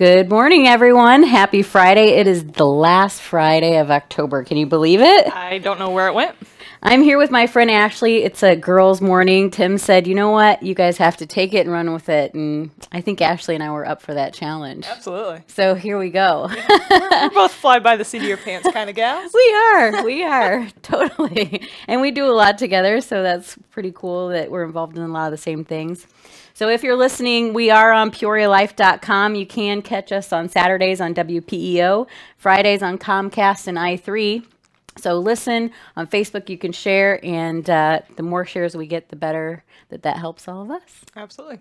Good morning, everyone. Happy Friday. It is the last Friday of October. Can you believe it? I don't know where it went. I'm here with my friend Ashley. It's a girls' morning. Tim said, you know what? You guys have to take it and run with it. And I think Ashley and I were up for that challenge. Absolutely. So here we go. We're both fly by the seat of your pants kind of gals. we are. We are. totally. And we do a lot together. So that's pretty cool that we're involved in a lot of the same things. So if you're listening, we are on peorialife.com. You can catch us on Saturdays on WPEO, Fridays on Comcast and i3. So listen on Facebook. You can share, and uh, the more shares we get, the better that that helps all of us. Absolutely.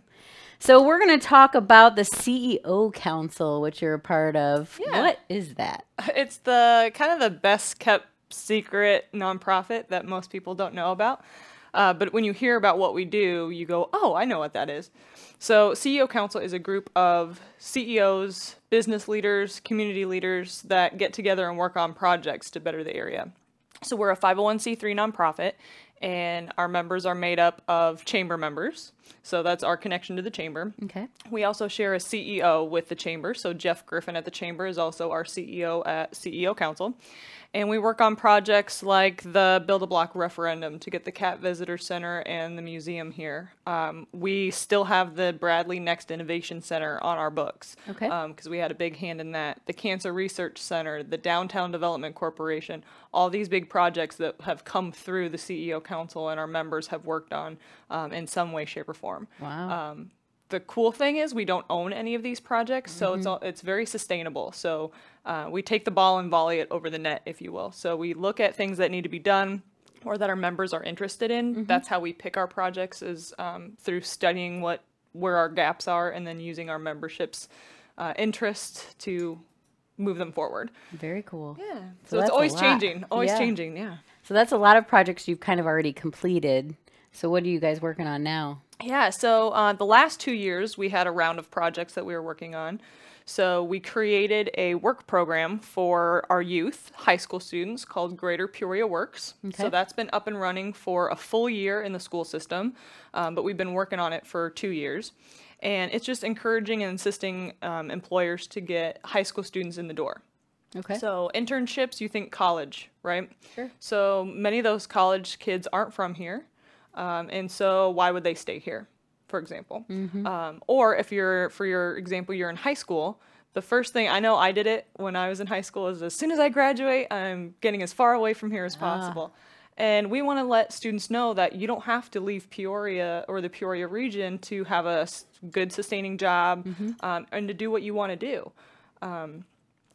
So we're going to talk about the CEO Council, which you're a part of. Yeah. What is that? It's the kind of the best kept secret nonprofit that most people don't know about. Uh, but when you hear about what we do, you go, oh, I know what that is. So, CEO Council is a group of CEOs, business leaders, community leaders that get together and work on projects to better the area. So, we're a 501c3 nonprofit, and our members are made up of chamber members. So, that's our connection to the chamber. Okay. We also share a CEO with the chamber. So Jeff Griffin at the chamber is also our CEO at CEO Council. And we work on projects like the Build a Block referendum to get the Cat Visitor Center and the museum here. Um, we still have the Bradley Next Innovation Center on our books. Okay. Because we had a big hand in that. The Cancer Research Center, the Downtown Development Corporation, all these big projects that have come through the CEO Council and our members have worked on um, in some way, shape, or form Wow. The cool thing is we don't own any of these projects, so it's all, it's very sustainable. So uh, we take the ball and volley it over the net, if you will. So we look at things that need to be done or that our members are interested in. That's how we pick our projects is um, through studying what where our gaps are and then using our memberships uh, interest to move them forward. Very cool. Yeah. So So, that's it's a always lot. changing, always Yeah. changing. Yeah. So that's a lot of projects you've kind of already completed. So what are you guys working on now? Yeah, so uh, the last two years we had a round of projects that we were working on. So we created a work program for our youth, high school students, called Greater Peoria Works. Okay. So that's been up and running for a full year in the school system, um, but we've been working on it for two years. And it's just encouraging and insisting um, employers to get high school students in the door. Okay. So internships, you think college, right? Sure. So many of those college kids aren't from here, um, and so why would they stay here, for example? Um, or if you're, for your example, you're in high school. The first thing I know, I did it when I was in high school. Is as soon as I graduate, I'm getting as far away from here as possible. And we want to let students know that you don't have to leave Peoria or the Peoria region to have a good sustaining job um, and to do what you want to do.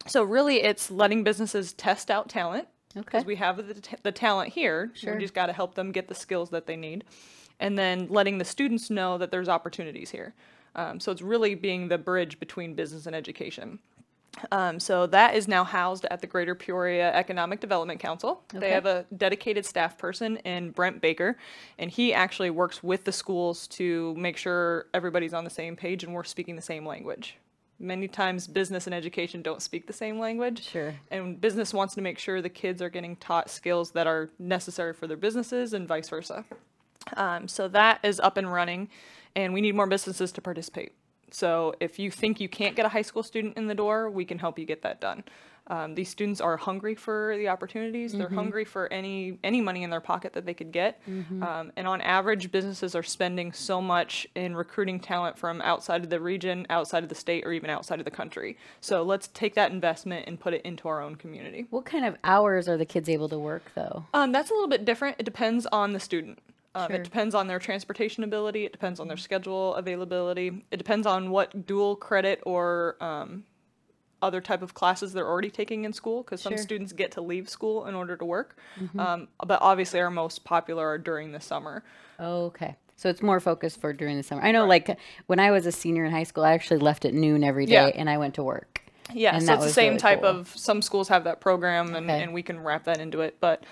So really, it's letting businesses test out talent Okay. because we have the, t- the talent here. Sure. We just got to help them get the skills that they need, and then letting the students know that there's opportunities here. Um, so it's really being the bridge between business and education. Um, so that is now housed at the Greater Peoria Economic Development Council. Okay. They have a dedicated staff person in Brent Baker, and he actually works with the schools to make sure everybody's on the same page and we're speaking the same language. Many times, business and education don't speak the same language. Sure. And business wants to make sure the kids are getting taught skills that are necessary for their businesses and vice versa. Um, so that is up and running, and we need more businesses to participate. So if you think you can't get a high school student in the door, we can help you get that done. Um, these students are hungry for the opportunities. They're hungry for any any money in their pocket that they could get. Um, and on average, businesses are spending so much in recruiting talent from outside of the region, outside of the state, or even outside of the country. So let's take that investment and put it into our own community. What kind of hours are the kids able to work though? Um, that's a little bit different. It depends on the student. Um, Sure. It depends on their transportation ability. It depends on their schedule availability. It depends on what dual credit or um, other type of classes they're already taking in school. Because some Sure. students get to leave school in order to work. Um, but obviously, our most popular are during the summer. Okay. So it's more focused for during the summer. I know like when I was a senior in high school, I actually left at noon every day Yeah. and I went to work. Yeah, And so that it's the was same really type cool. of. Some schools have that program, and, Okay. and we can wrap that into it. But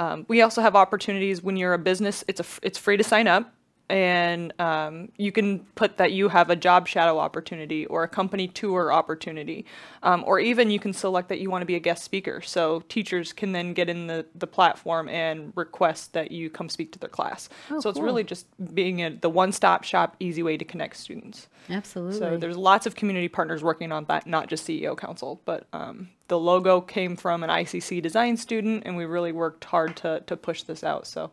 um, we also have opportunities when you're a business. It's a f- it's free to sign up, and um, you can put that you have a job shadow opportunity or a company tour opportunity, um, or even you can select that you want to be a guest speaker. So teachers can then get in the, the platform and request that you come speak to their class. Oh, so it's cool. really just being a, the one stop shop, easy way to connect students. Absolutely. So there's lots of community partners working on that, not just CEO Council. But um, the logo came from an ICC design student, and we really worked hard to, to push this out. So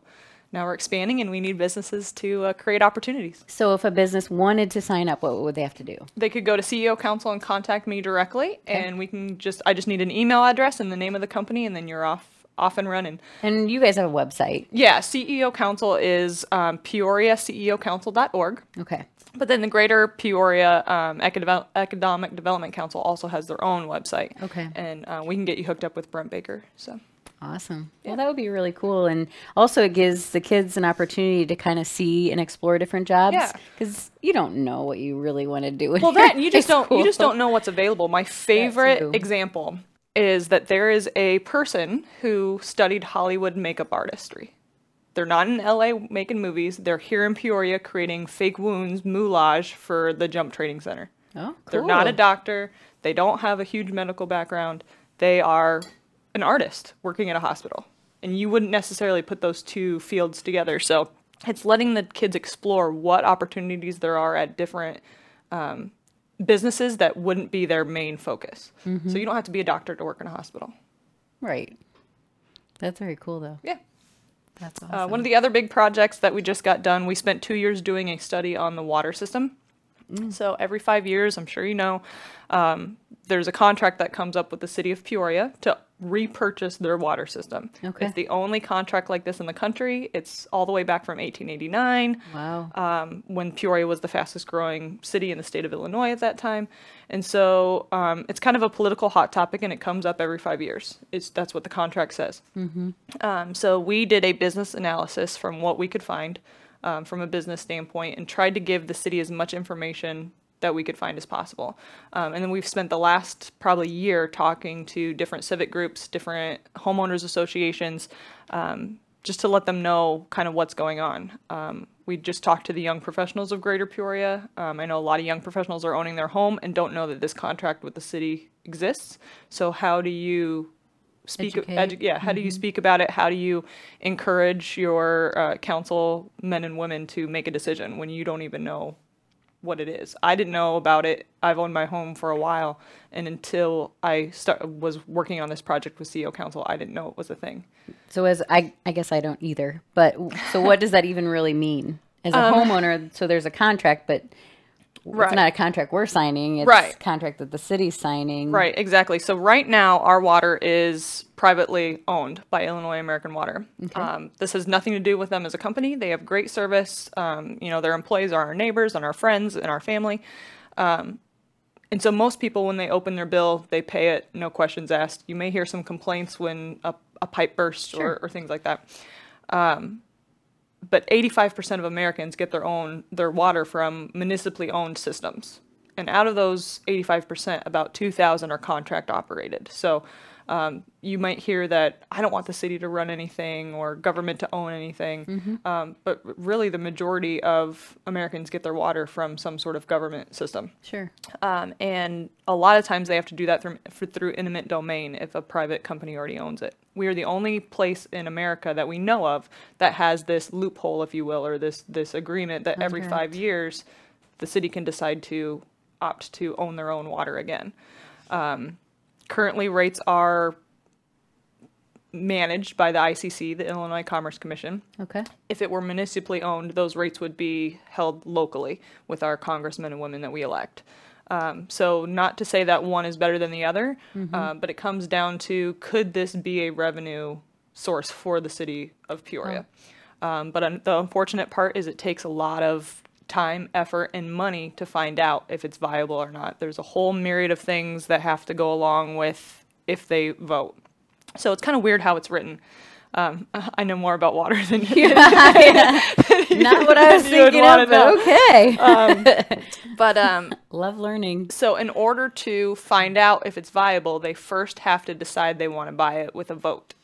now we're expanding, and we need businesses to uh, create opportunities. so if a business wanted to sign up, what would they have to do? They could go to CEO Council and contact me directly, and we can just I just need an email address and the name of the company, and then you're off off and running. And you guys have a website. Yeah, CEO Council is um, PeoriaCEOCouncil.org. Okay. But then the Greater Peoria um, Economic Development Council also has their own website. Okay. And uh, we can get you hooked up with Brent Baker. So Awesome. Well, that would be really cool. And also, it gives the kids an opportunity to kind of see and explore different jobs. Yeah. Because you don't know what you really want to do. well, that you just don't you just don't know what's available. My favorite example is that there is a person who studied Hollywood makeup artistry. They're not in LA making movies. They're here in Peoria creating fake wounds moulage for the Jump Training Center. Oh, cool. They're not a doctor. They don't have a huge medical background. They are an artist working at a hospital. And you wouldn't necessarily put those two fields together. So it's letting the kids explore what opportunities there are at different um, businesses that wouldn't be their main focus. So you don't have to be a doctor to work in a hospital. Right. That's very cool, though. Yeah. That's awesome. Uh, one of the other big projects that we just got done, we spent two years doing a study on the water system. So every five years, I'm sure you know, um, there's a contract that comes up with the city of Peoria to repurchase their water system. Okay. It's the only contract like this in the country. It's all the way back from 1889 wow. um, when Peoria was the fastest growing city in the state of Illinois at that time. And so um, it's kind of a political hot topic and it comes up every five years. It's, that's what the contract says. Um, so we did a business analysis from what we could find um, from a business standpoint and tried to give the city as much information that we could find as possible. Um, and then we've spent the last probably year talking to different civic groups, different homeowners associations, um, just to let them know kind of what's going on. Um, we just talked to the young professionals of Greater Peoria. Um, I know a lot of young professionals are owning their home and don't know that this contract with the city exists. So how do you speak? Edu- yeah, how do you speak about it? How do you encourage your uh, council men and women to make a decision when you don't even know what it is. I didn't know about it. I've owned my home for a while, and until I start was working on this project with CEO Council, I didn't know it was a thing. So as I, I guess I don't either. But so what does that even really mean as a homeowner? So there's a contract, but Right. it's not a contract we're signing. It's Right. a contract that the city's signing. Right, exactly. So right now, our water is privately owned by Illinois American Water. Um, this has nothing to do with them as a company. They have great service. Um, you know, their employees are our neighbors and our friends and our family. Um, and so most people, when they open their bill, they pay it, no questions asked. You may hear some complaints when a, a pipe bursts or, or things like that. Um, but 85% of Americans get their own their water from municipally owned systems. And out of those 85%, about 2,000 are contract operated. So um, you might hear that I don't want the city to run anything or government to own anything. Um, but really, the majority of Americans get their water from some sort of government system. Sure. Um, and a lot of times they have to do that through, through eminent domain if a private company already owns it. We are the only place in America that we know of that has this loophole, if you will, or this this agreement that every five years the city can decide to opt to own their own water again. Um, currently, rates are managed by the ICC, the Illinois Commerce Commission Okay. if it were municipally owned, those rates would be held locally with our congressmen and women that we elect. Um, so, not to say that one is better than the other, uh, but it comes down to could this be a revenue source for the city of Peoria? Um, but un- the unfortunate part is it takes a lot of time, effort, and money to find out if it's viable or not. There's a whole myriad of things that have to go along with if they vote. So it's kind of weird how it's written. Um, I know more about water than you Not what I was thinking wanna of, but okay. but um, Love learning. so in order to find out if it's viable, they first have to decide they want to buy it with a vote.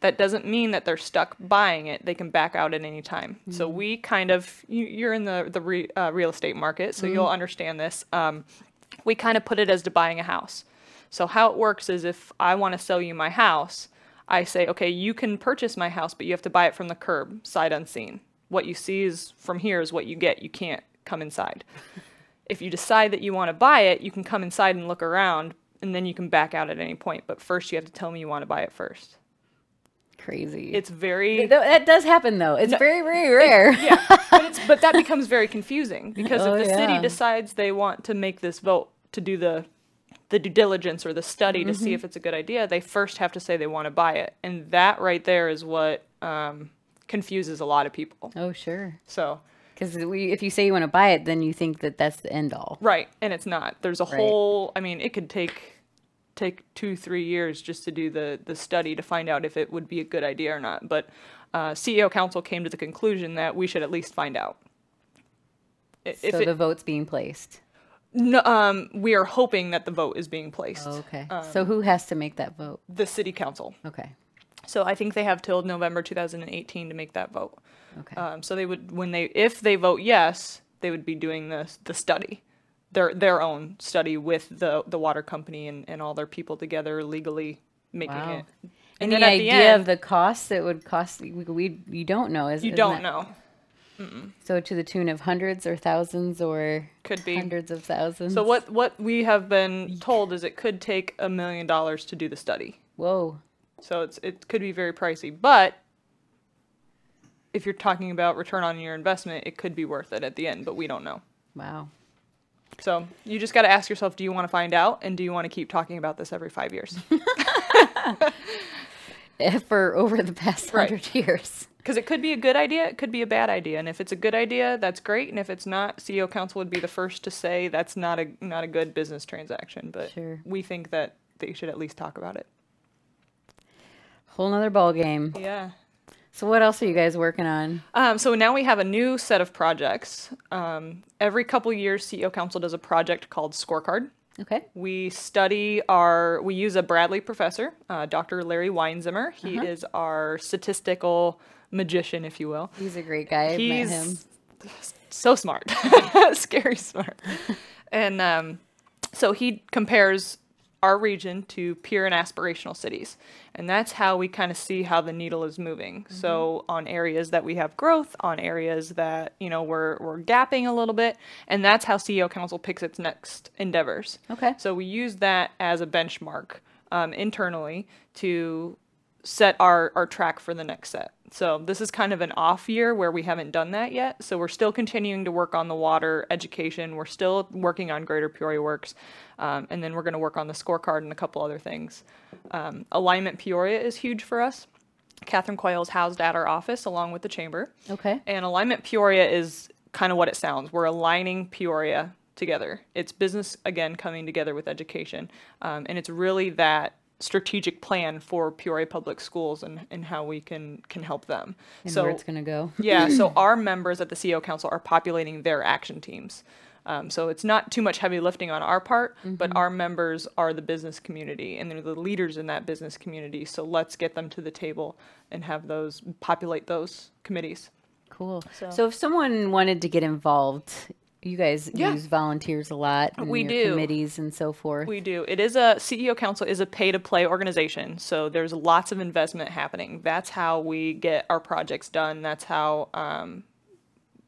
That doesn't mean that they're stuck buying it. They can back out at any time. So we kind of you, you're in the the re, uh, real estate market, so you'll understand this. Um, we kind of put it as to buying a house. So how it works is if I want to sell you my house, I say, okay, you can purchase my house, but you have to buy it from the curb, sight unseen. What you see is from here is what you get. You can't come inside. if you decide that you want to buy it, you can come inside and look around, and then you can back out at any point. But first, you have to tell me you want to buy it first. Crazy. It's very Th- that does happen though. It's very very rare. yeah, but it's but that becomes very confusing because Oh, if the yeah. city decides they want to make this vote to do the the due diligence or the study to Mm-hmm. see if it's a good idea, they first have to say they want to buy it, and that right there is what um, confuses a lot of people. Oh sure. So Because if you say you want to buy it, then you think that that's the end all. right, and it's not. There's a Right. whole. I mean, it could take take two three years just to do the the study to find out if it would be a good idea or not. But uh, CEO Council came to the conclusion that we should at least find out. If so it, the vote's being placed. No, um, we are hoping that the vote is being placed. Oh, okay. Um, so who has to make that vote? The city council. Okay. So I think they have till November 2018 to make that vote. Okay. Um, so they would, when they, if they vote yes, they would be doing the the study, their their own study with the the water company and, and all their people together legally making Wow. it. And at the idea end, of the cost that would cost? We, we you don't know. Is you don't that- know. So to the tune of hundreds or thousands or Could be. hundreds of thousands. So what what we have been told is it could take a million dollars to do the study. Whoa. So it's it could be very pricey, but if you're talking about return on your investment, it could be worth it at the end, but we don't know. Wow. So you just got to ask yourself, do you want to find out and do you want to keep talking about this every 5 years? Eh, for over the past Right. hundred years. Cuz it could be a good idea, it could be a bad idea, and if it's a good idea, that's great, and if it's not, CEO council would be the first to say that's not a not a good business transaction, but Sure. we think that they should at least talk about it. Whole nother ball game. Yeah. So what else are you guys working on? Um, so now we have a new set of projects. Um, every couple years, CEO Council does a project called Scorecard. Okay. We study our, we use a Bradley professor, uh, Dr. Larry Weinzimmer. He is our statistical magician, if you will. He's a great guy. I've met him. He's so smart, scary smart. and um, so he compares our region to peer and aspirational cities. And that's how we kind of see how the needle is moving. So on areas that we have growth, on areas that, you know, we're, we're gapping a little bit. And that's how CEO Council picks its next endeavors. Okay. So we use that as a benchmark um, internally to set our, our track for the next set. So this is kind of an off year where we haven't done that yet. So we're still continuing to work on the water education. We're still working on Greater Peoria Works. Um, and then we're going to work on the scorecard and a couple other things. Um, Alignment Peoria is huge for us. Catherine Coyle is housed at our office along with the chamber. Okay. And Alignment Peoria is kind of what it sounds. We're aligning Peoria together. It's business, again, coming together with education. Um, and it's really that strategic plan for Peoria Public Schools and, and how we can, can help them. And so, where it's gonna go. yeah, so our members at the CEO Council are populating their action teams. Um, so it's not too much heavy lifting on our part, but our members are the business community and they're the leaders in that business community. So let's get them to the table and have those populate those committees. Cool. So- So, if someone wanted to get involved, you guys Yeah. use volunteers a lot. in We do. committees and so forth. We do. It is a CEO Council is a pay to play organization, so there's lots of investment happening. That's how we get our projects done. That's how um,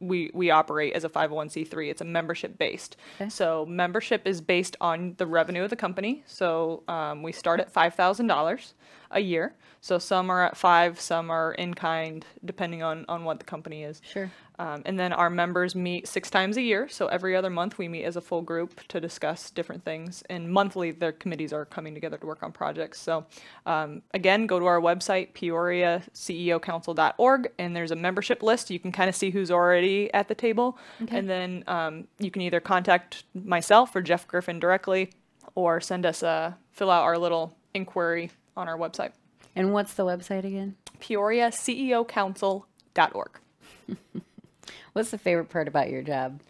we we operate as a 501c3. It's a membership based. Okay. So membership is based on the revenue of the company. So um, we start at five thousand dollars a year. So some are at five, some are in kind, depending on on what the company is. Sure. Um, and then our members meet six times a year. So every other month we meet as a full group to discuss different things. And monthly their committees are coming together to work on projects. So um, again, go to our website, peoriaceocouncil.org, and there's a membership list. You can kind of see who's already at the table. And then um, you can either contact myself or Jeff Griffin directly or send us a, fill out our little inquiry on our website, And what's the website again? peoriaceocouncil.org. What's the favorite part about your job?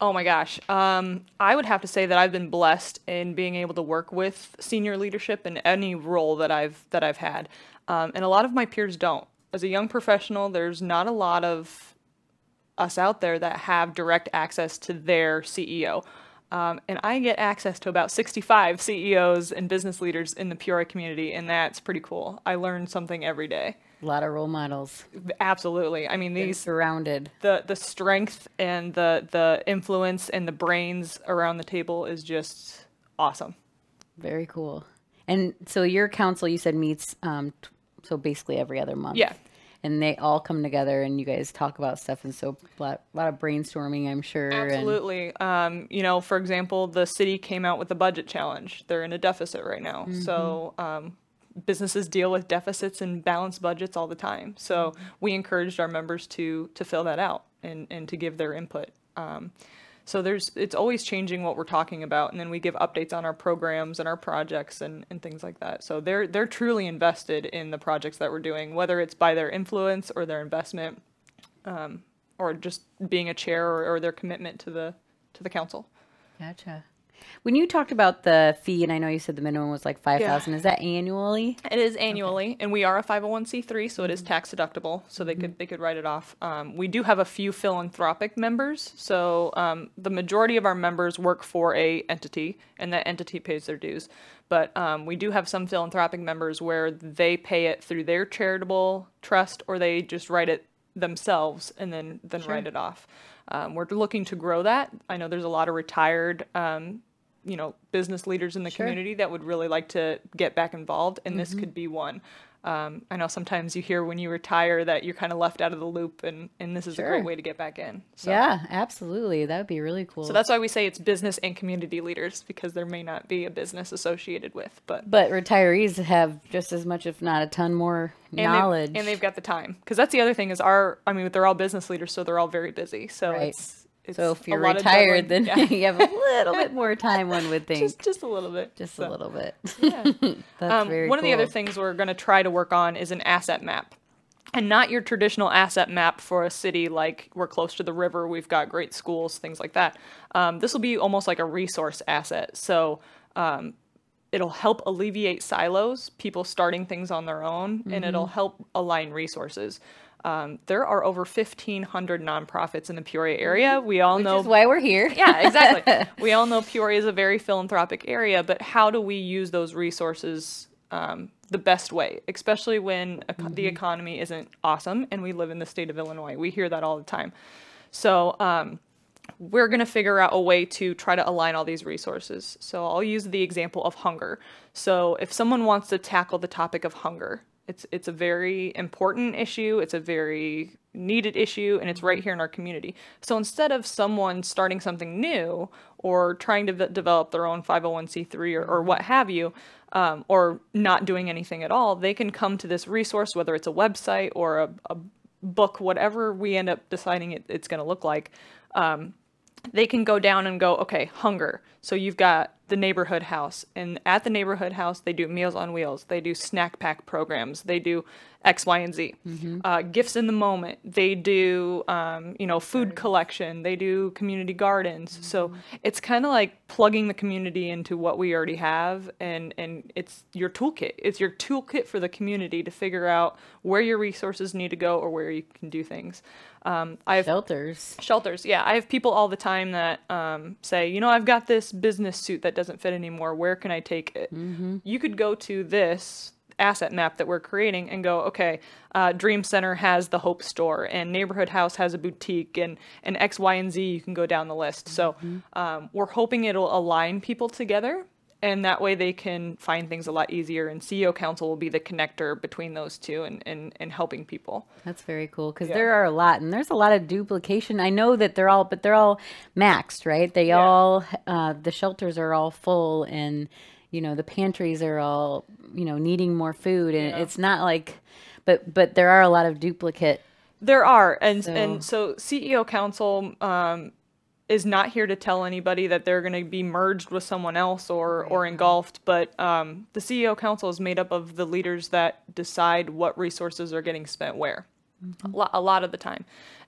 Oh my gosh. Um, I would have to say that I've been blessed in being able to work with senior leadership in any role that I've that I've had. Um, and a lot of my peers don't. As a young professional, there's not a lot of us out there that have direct access to their CEO. Um, and I get access to about 65 CEOs and business leaders in the Peoria community, and that's pretty cool. I learn something every day. A lot of role models. Absolutely. I mean, these surrounded. the the strength and the the influence and the brains around the table is just awesome. Very cool. And so your council, you said meets, um, t- so basically every other month. Yeah. And they all come together and you guys talk about stuff. And so a lot, lot of brainstorming, I'm sure. and- Absolutely. Um, you know, for example, the city came out with a budget challenge. They're in a deficit right now. So um, businesses deal with deficits and balanced budgets all the time. So we encouraged our members to to fill that out and, and to give their input. Um, so there's it's always changing what we're talking about, and then we give updates on our programs and our projects and, and things like that. So they're they're truly invested in the projects that we're doing, whether it's by their influence or their investment, um, or just being a chair or, or their commitment to the to the council. Gotcha. When you talked about the fee, and I know you said the minimum was like 5000 is that annually? It is annually, and we are a 501c3, so it is tax deductible. So they could they could write it off. Um, we do have a few philanthropic members, so um, the majority of our members work for a entity, and that entity pays their dues. But um, we do have some philanthropic members where they pay it through their charitable trust, or they just write it themselves and then then write it off. Um, we're looking to grow that. I know there's a lot of retired um, you know business leaders in the Sure. community that would really like to get back involved and this could be one um, i know sometimes you hear when you retire that you're kind of left out of the loop and, and this is a great way to get back in so, Yeah, absolutely. That would be really cool. so that's why we say it's business and community leaders because there may not be a business associated with but but retirees have just as much, if not a ton more and they've- knowledge. and they've got the time because that's the other thing is our i mean they're all business leaders so they're all very busy so Right. it's so if you're retired, then Yeah. you have a little bit more time, one would think. just just a little bit Just So. a little bit. Yeah. That's Um, very one of the other things we're going to try to work on is an asset map. And not your traditional asset map for a city like we're close to the river, we've got great schools, things like that. Um, this will be almost like a resource asset. So um, it'll help alleviate silos, people starting things on their own, and Mm-hmm. it'll help align resources. Um, there are over 1,500 nonprofits in the Peoria area. We all Which know is why we're here. yeah, exactly. we all know Peoria is a very philanthropic area, but how do we use those resources um, the best way, especially when eco- the economy isn't awesome and we live in the state of Illinois? We hear that all the time. So, um, we're going to figure out a way to try to align all these resources. So I'll use the example of hunger. So if someone wants to tackle the topic of hunger, it's it's a very important issue, it's a very needed issue and it's right mm-hmm. here in our community. So instead of someone starting something new or trying to v- develop their own 501c3 or, or what mm-hmm. have you, um, or not doing anything at all, they can come to this resource, whether it's a website or a, a book, whatever we end up deciding it, it's going to look like um, they can go down and go, okay, hunger. So you've got the neighborhood house, and at the neighborhood house, they do Meals on Wheels, they do snack pack programs, they do X, Y, and Z. Uh, gifts in the moment, they do, um, you know, food collection, they do community gardens. So it's kind of like plugging the community into what we already have, and and it's your toolkit. It's your toolkit for the community to figure out where your resources need to go or where you can do things. Um, I have Shelters. Shelters, yeah. I have people all the time that um, say, you know, I've got this business suit that doesn't fit anymore. Where can I take it? You could go to this asset map that we're creating and go, okay, uh, Dream Center has the Hope Store, and Neighborhood House has a boutique, and, and X, Y, and Z, you can go down the list. So um, we're hoping it'll align people together. And that way they can find things a lot easier. And CEO Council will be the connector between those two and, and, and helping people. That's very cool because Yeah. there are a lot, and there's a lot of duplication. I know that they're all, but they're all maxed, right? They Yeah. all, uh, the shelters are all full, and you know the pantries are all, you know, needing more food, and Yeah. it's not like, but but there are a lot of duplicate. There are, and So- and so CEO Council um, is not here to tell anybody that they're going to be merged with someone else or or engulfed. But um, the CEO Council is made up of the leaders that decide what resources are getting spent where, a, lot, a lot of the time,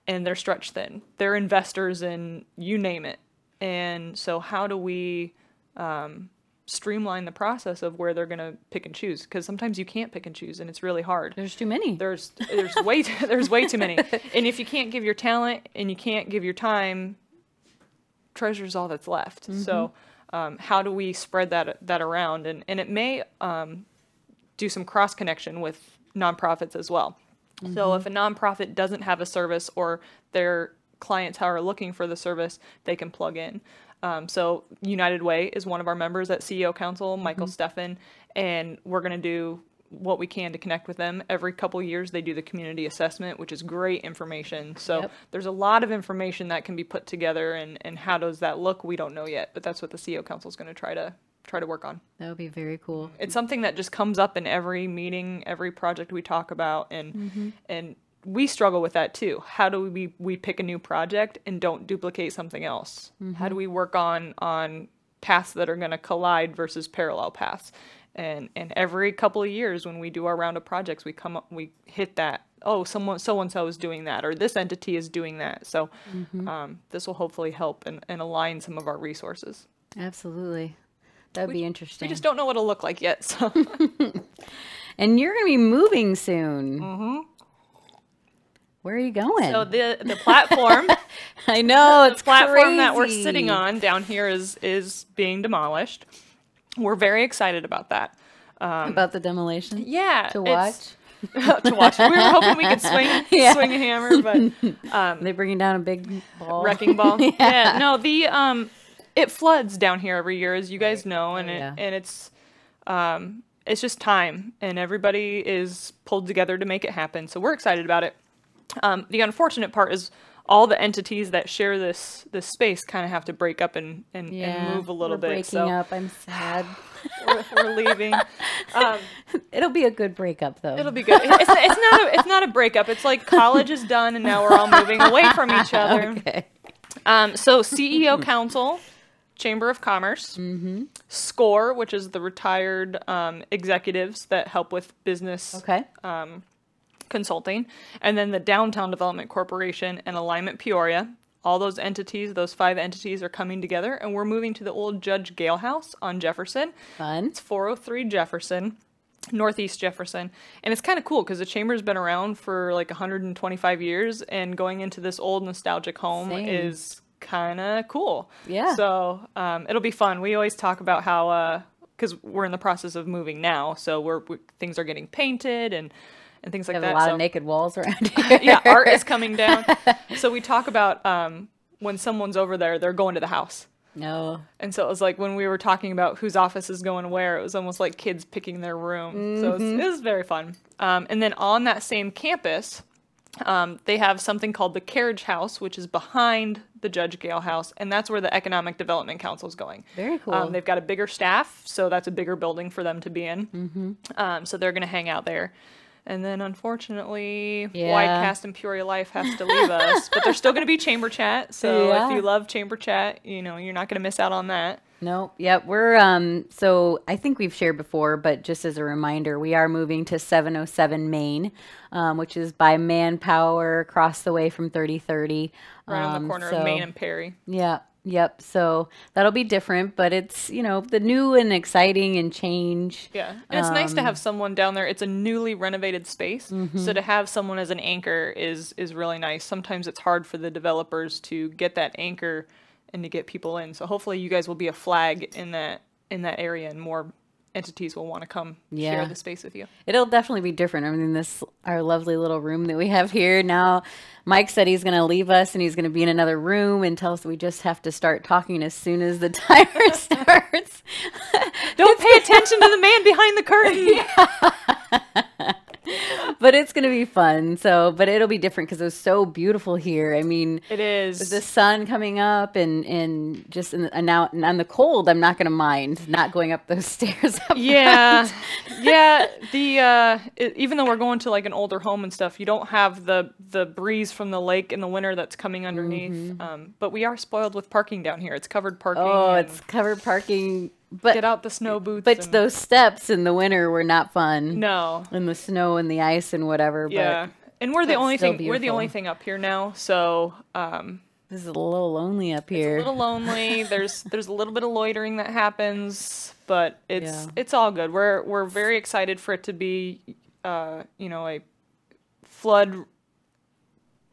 and they're stretched thin. They're investors in you name it, and so how do we um, streamline the process of where they're going to pick and choose because sometimes you can't pick and choose and it's really hard. There's too many. There's there's way t- there's way too many. And if you can't give your talent and you can't give your time, treasure's all that's left. So um, how do we spread that that around? And and it may um, do some cross connection with nonprofits as well. So if a nonprofit doesn't have a service or their clientele are looking for the service, they can plug in. Um, so United Way is one of our members at CEO Council, Michael Steffen, and we're going to do what we can to connect with them. Every couple years, they do the community assessment, which is great information. So Yep. there's a lot of information that can be put together, and, and how does that look? We don't know yet, but that's what the CEO Council is going to try to try to work on. that would be very cool. It's something that just comes up in every meeting, every project we talk about, and Mm-hmm. and we struggle with that too. How do we we pick a new project and don't duplicate something else? Mm-hmm. How do we work on on paths that are going to collide versus parallel paths? And and every couple of years when we do our round of projects, we come up we hit that. Oh, someone so and so is doing that, or this entity is doing that. So Mm-hmm. um, this will hopefully help and, and align some of our resources. Absolutely. That would be interesting. We just don't know what it'll look like yet. So and you're going to be moving soon. Mm-hmm. Where are you going? so the the platform. I know it's platform that we're sitting on down here is is being demolished. We're very excited about that. about the demolition Yeah, to watch. to watch. We were hoping we could swing Yeah. swing a hammer, but Are they bringing down a big ball. wrecking ball. yeah. no, the um, it floods down here every year, as you guys know, and Oh, it yeah. and it's um, it's just time, and everybody is pulled together to make it happen. So we're excited about it. Um, the unfortunate part is all the entities that share this this space kind of have to break up and and, yeah, and move a little we're bit. Breaking So up. I'm sad. we're, we're leaving. Um, It'll be a good breakup though. It'll be good. It's, it's not a it's not a breakup. It's like college is done and now we're all moving away from each other. okay. Um, so CEO Council, Chamber of Commerce, Mm-hmm. SCORE, which is the retired um, executives that help with business Okay. Consulting, and then the Downtown Development Corporation and Alignment Peoria. All those entities, those five entities, are coming together, and we're moving to the old Judge Gale House on Jefferson. Fun. It's 403 Jefferson, Northeast Jefferson. And it's kind of cool because the chamber's been around for like 125 years, and going into this old nostalgic home Same. is kind of cool. Yeah. So um, it'll be fun. We always talk about how, because we're in the process of moving now, so we're we, things are getting painted and and things like that. a lot so of naked walls around here. yeah, art is coming down. so we talk about um, when someone's over there, they're going to the house. No. And so it was like when we were talking about whose office is going where, it was almost like kids picking their room. So it was, it was very fun. Um, and then on that same campus, um, they have something called the Carriage House, which is behind the Judge Gale House, and that's where the Economic Development Council is going. Very cool. Um, they've got a bigger staff, so that's a bigger building for them to be in. Mm-hmm. Um, so they're going to hang out there. And then, unfortunately, Yeah. Widecast and Peoria Life has to leave us, but there's still going to be Chamber Chat. So Yeah. if you love Chamber Chat, you know you're not going to miss out on that. Nope. Yep. We're um so I think we've shared before, but just as a reminder, we are moving to 707 Main, um, which is by Manpower across the way from 3030. Right on Um, the corner so- of Main and Perry. Yeah. Yep. So that'll be different, but it's, you know, the new and exciting and change. Yeah, and it's nice to Um, have someone down there. It's a newly renovated space, Mm-hmm. so to have someone as an anchor is is really nice. Sometimes it's hard for the developers to get that anchor and to get people in. So hopefully, you guys will be a flag in that in that area, and more entities will want to come Yeah. share the space with you. It'll definitely be different. I mean, this our lovely little room that we have here now. Mike said he's going to leave us and he's going to be in another room and tell us we just have to start talking as soon as the timer starts. Don't pay attention to the man behind the curtain. but it's going to be fun. So, but it'll be different because it's so beautiful here. I mean, It is. the sun coming up and and just in the, and now and on the cold, I'm not going to mind not going up those stairs. up yeah yeah the uh it, even though we're going to like an older home and stuff you don't have the the breeze from the lake in the winter that's coming underneath um but we are spoiled with parking down here it's covered parking Oh, and it's covered parking, but get out the snow boots but and- those steps in the winter were not fun. no and the snow and the ice and whatever. yeah But and we're the only thing we're the only thing up here now so um This is a little lonely up here. It's a little lonely. there's there's a little bit of loitering that happens, but it's Yeah. it's all good. We're we're very excited for it to be, uh, you know, a flood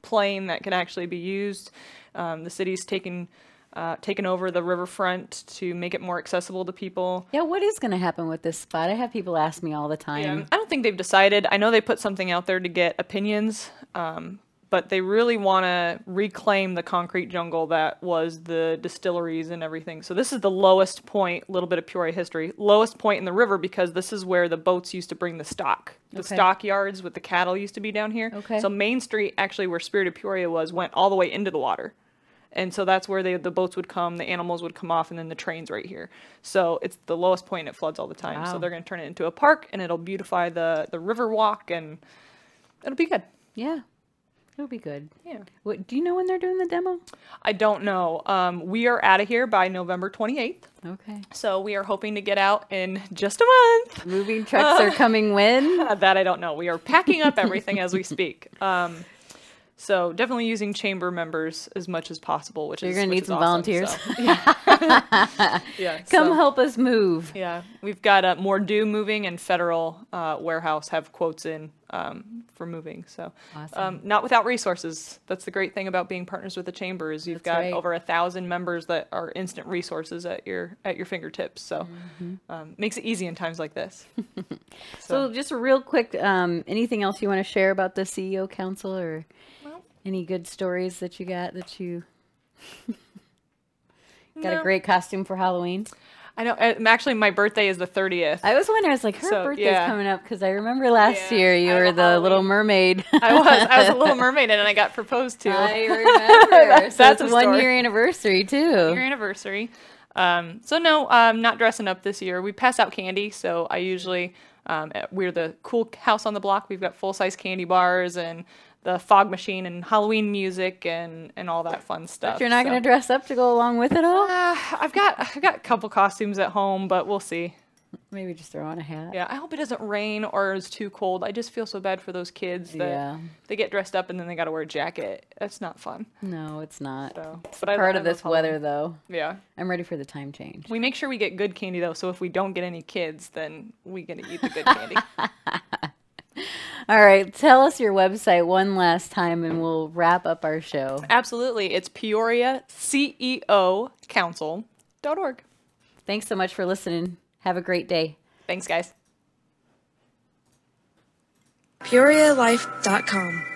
plain that can actually be used. Um, the city's taken uh, taken over the riverfront to make it more accessible to people. yeah, what is going to happen with this spot? I have people ask me all the time. Yeah, I don't think they've decided. I know they put something out there to get opinions, um, but they really want to reclaim the concrete jungle that was the distilleries and everything. So this is the lowest point, a little bit of Peoria history, lowest point in the river because this is where the boats used to bring the stock. The Okay. stockyards with the cattle used to be down here. Okay. So Main Street, actually where Spirit of Peoria was, went all the way into the water. And so that's where they, the boats would come, the animals would come off, and then the trains right here. So it's the lowest point. It floods all the time. Wow. So they're going to turn it into a park, and it'll beautify the the river walk, and it'll be good. Yeah, it'll be good. Yeah. What, do you know when they're doing the demo? I don't know. Um, we are out of here by November 28th, Okay. so we are hoping to get out in just a month. Moving trucks are coming when? Uh, that I don't know. We are packing up everything as we speak. Um, so definitely using chamber members as much as possible, which is You're is gonna need some awesome. volunteers. So, yeah. yeah. Come so- help us move. Yeah, we've got uh, more due moving and federal uh, warehouse have quotes in um, for moving. So, Awesome. um, not without resources. That's the great thing about being partners with the chamber is you've That's got right. over a thousand members that are instant resources at your at your fingertips. So, Mm-hmm. um, makes it easy in times like this. So, just real quick, um, anything else you want to share about the CEO Council or any good stories that you got that you got a great costume for Halloween? I know. uh, Actually, my birthday is the thirtieth. I was wondering, I was like, her So, birthday's yeah. coming up because I remember last Yeah, year you I were the Little Mermaid. I was. I was a little mermaid, and I got proposed to. I remember. so That's a one story. year anniversary too. your anniversary. Um, so no, I'm not dressing up this year. We pass out candy, so I usually um, we're the cool house on the block. We've got full size candy bars and the fog machine and Halloween music and and all that fun stuff. But you're not so- going to dress up to go along with it all? Uh, I've got I've got a couple costumes at home, but we'll see. Maybe just throw on a hat. Yeah, I hope it doesn't rain or is too cold. I just feel so bad for those kids that Yeah. they get dressed up and then they got to wear a jacket. That's not fun. No, it's not. So, It's but part I of this weather, though. Yeah. I'm ready for the time change. We make sure we get good candy though, so if we don't get any kids, then we get to eat the good candy. All right, tell us your website one last time, and we'll wrap up our show. Absolutely. It's Peoria CEO Council.org. Thanks so much for listening. Have a great day. Thanks, guys. PeoriaLife.com.